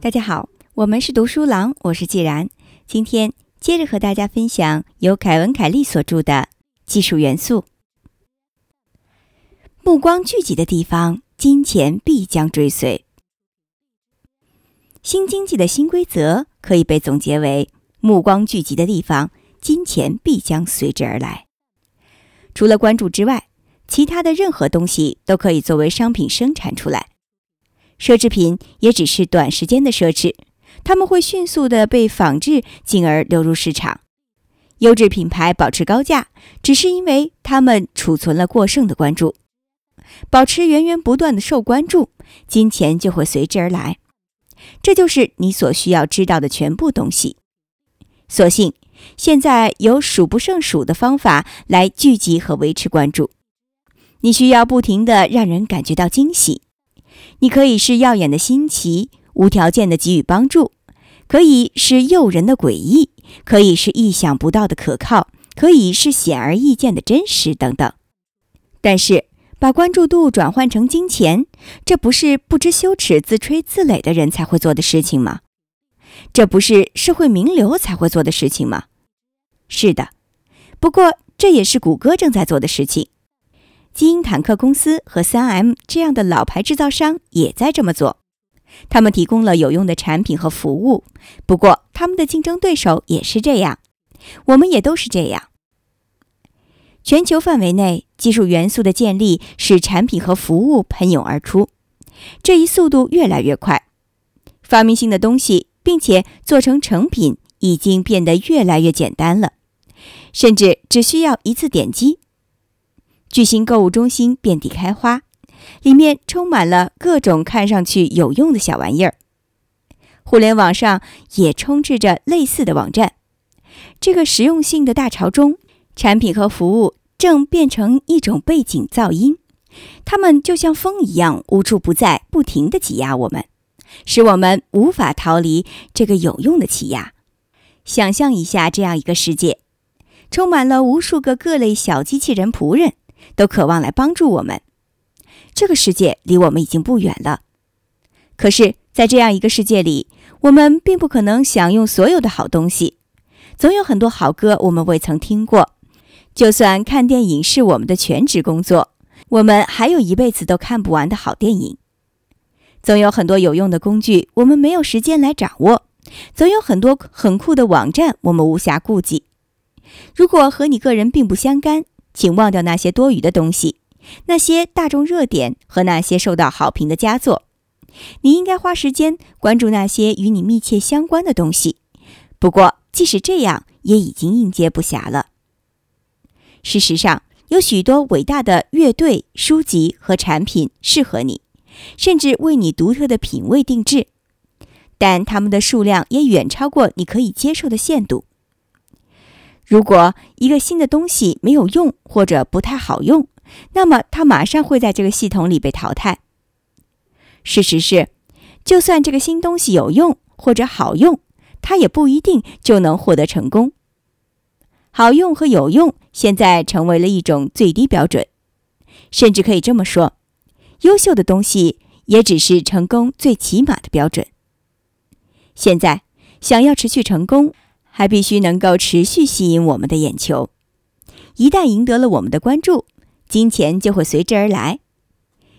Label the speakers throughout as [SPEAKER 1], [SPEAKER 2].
[SPEAKER 1] 大家好，我们是读书郎，我是季然。今天接着和大家分享由凯文·凯利所著的《技术元素》。目光聚集的地方，金钱必将追随。新经济的新规则可以被总结为：目光聚集的地方，金钱必将随之而来。除了关注之外，其他的任何东西都可以作为商品生产出来。奢侈品也只是短时间的奢侈，他们会迅速的被仿制，进而流入市场。优质品牌保持高价，只是因为他们储存了过剩的关注。保持源源不断的受关注，金钱就会随之而来。这就是你所需要知道的全部东西。所幸，现在有数不胜数的方法来聚集和维持关注。你需要不停的让人感觉到惊喜。你可以是耀眼的新奇，无条件的给予帮助；可以是诱人的诡异；可以是意想不到的可靠；可以是显而易见的真实等等。但是，把关注度转换成金钱，这不是不知羞耻、自吹自擂的人才会做的事情吗？这不是社会名流才会做的事情吗？是的，不过这也是谷歌正在做的事情。基因坦克公司和 3M 这样的老牌制造商也在这么做，他们提供了有用的产品和服务。不过，他们的竞争对手也是这样，我们也都是这样。全球范围内，技术元素的建立使产品和服务喷涌而出，这一速度越来越快。发明新的东西，并且做成成品，已经变得越来越简单了，甚至只需要一次点击。巨型购物中心遍地开花，里面充满了各种看上去有用的小玩意儿。互联网上也充斥着类似的网站。这个实用性的大潮中，产品和服务正变成一种背景噪音，它们就像风一样无处不在，不停地挤压我们，使我们无法逃离这个有用的气压。想象一下这样一个世界，充满了无数个各类小机器人仆人。都渴望来帮助我们。这个世界离我们已经不远了，可是，在这样一个世界里，我们并不可能享用所有的好东西。总有很多好歌我们未曾听过。就算看电影是我们的全职工作，我们还有一辈子都看不完的好电影。总有很多有用的工具我们没有时间来掌握。总有很多很酷的网站我们无暇顾及。如果和你个人并不相干。请忘掉那些多余的东西，那些大众热点和那些受到好评的佳作。你应该花时间关注那些与你密切相关的东西。不过，即使这样，也已经应接不暇了。事实上，有许多伟大的乐队、书籍和产品适合你，甚至为你独特的品味定制，但它们的数量也远超过你可以接受的限度。如果一个新的东西没有用或者不太好用，那么它马上会在这个系统里被淘汰。事实是，就算这个新东西有用或者好用，它也不一定就能获得成功。好用和有用现在成为了一种最低标准，甚至可以这么说，优秀的东西也只是成功最起码的标准。现在想要持续成功。还必须能够持续吸引我们的眼球，一旦赢得了我们的关注，金钱就会随之而来。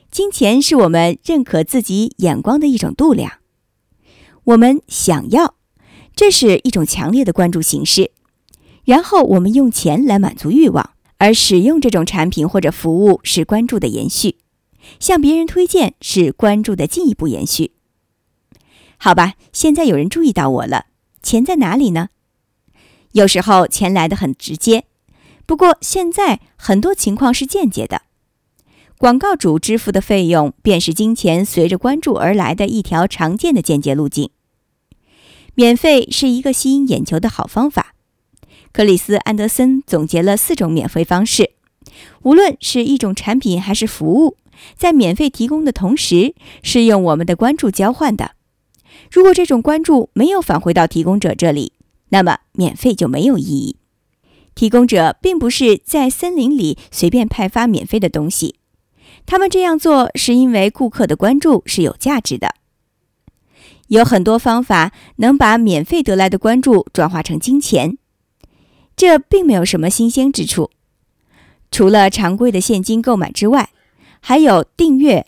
[SPEAKER 1] 金钱是我们认可自己眼光的一种度量。我们想要，这是一种强烈的关注形式。然后我们用钱来满足欲望，而使用这种产品或者服务是关注的延续。向别人推荐是关注的进一步延续。好吧，现在有人注意到我了。钱在哪里呢？有时候钱来的很直接，不过现在很多情况是间接的。广告主支付的费用便是金钱随着关注而来的一条常见的间接路径。免费是一个吸引眼球的好方法。克里斯·安德森总结了四种免费方式，无论是一种产品还是服务，在免费提供的同时，是用我们的关注交换的。如果这种关注没有返回到提供者这里，那么，免费就没有意义。提供者并不是在森林里随便派发免费的东西，他们这样做是因为顾客的关注是有价值的。有很多方法能把免费得来的关注转化成金钱，这并没有什么新鲜之处。除了常规的现金购买之外，还有订阅、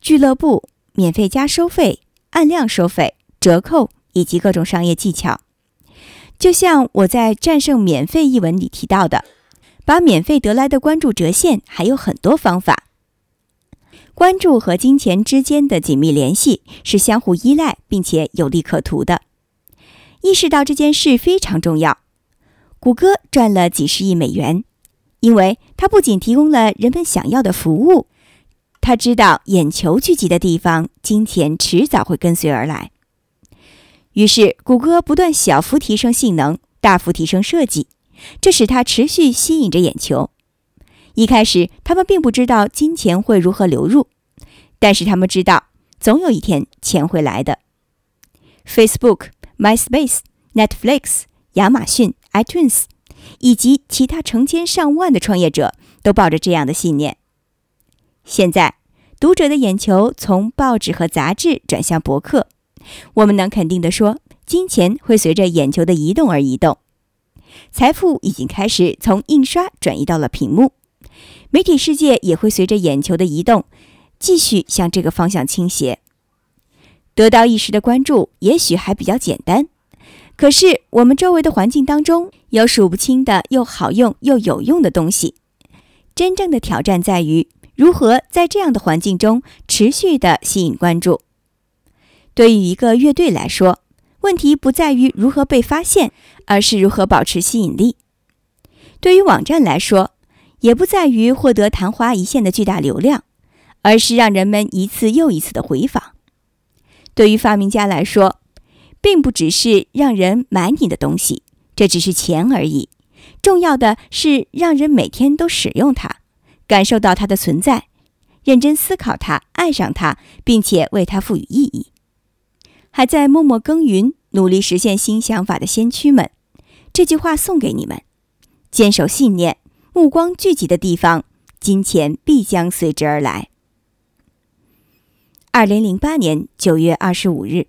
[SPEAKER 1] 俱乐部、免费加收费、按量收费、折扣以及各种商业技巧。就像我在《战胜免费》一文里提到的，把免费得来的关注折现，还有很多方法。关注和金钱之间的紧密联系是相互依赖并且有利可图的。意识到这件事非常重要。谷歌赚了几十亿美元，因为它不仅提供了人们想要的服务，他知道眼球聚集的地方，金钱迟早会跟随而来。于是，谷歌不断小幅提升性能，大幅提升设计，这使它持续吸引着眼球。一开始，他们并不知道金钱会如何流入，但是他们知道，总有一天钱会来的。Facebook、MySpace、Netflix、亚马逊、iTunes 以及其他成千上万的创业者都抱着这样的信念。现在，读者的眼球从报纸和杂志转向博客。我们能肯定地说，金钱会随着眼球的移动而移动，财富已经开始从印刷转移到了屏幕，媒体世界也会随着眼球的移动，继续向这个方向倾斜。得到一时的关注也许还比较简单，可是我们周围的环境当中有数不清的又好用又有用的东西，真正的挑战在于如何在这样的环境中持续的吸引关注。对于一个乐队来说，问题不在于如何被发现，而是如何保持吸引力；对于网站来说，也不在于获得昙花一现的巨大流量，而是让人们一次又一次的回访；对于发明家来说，并不只是让人买你的东西，这只是钱而已。重要的是让人每天都使用它，感受到它的存在，认真思考它，爱上它，并且为它赋予意义。还在默默耕耘、努力实现新想法的先驱们，这句话送给你们：坚守信念，目光聚集的地方，金钱必将随之而来。二零零八年九月二十五日。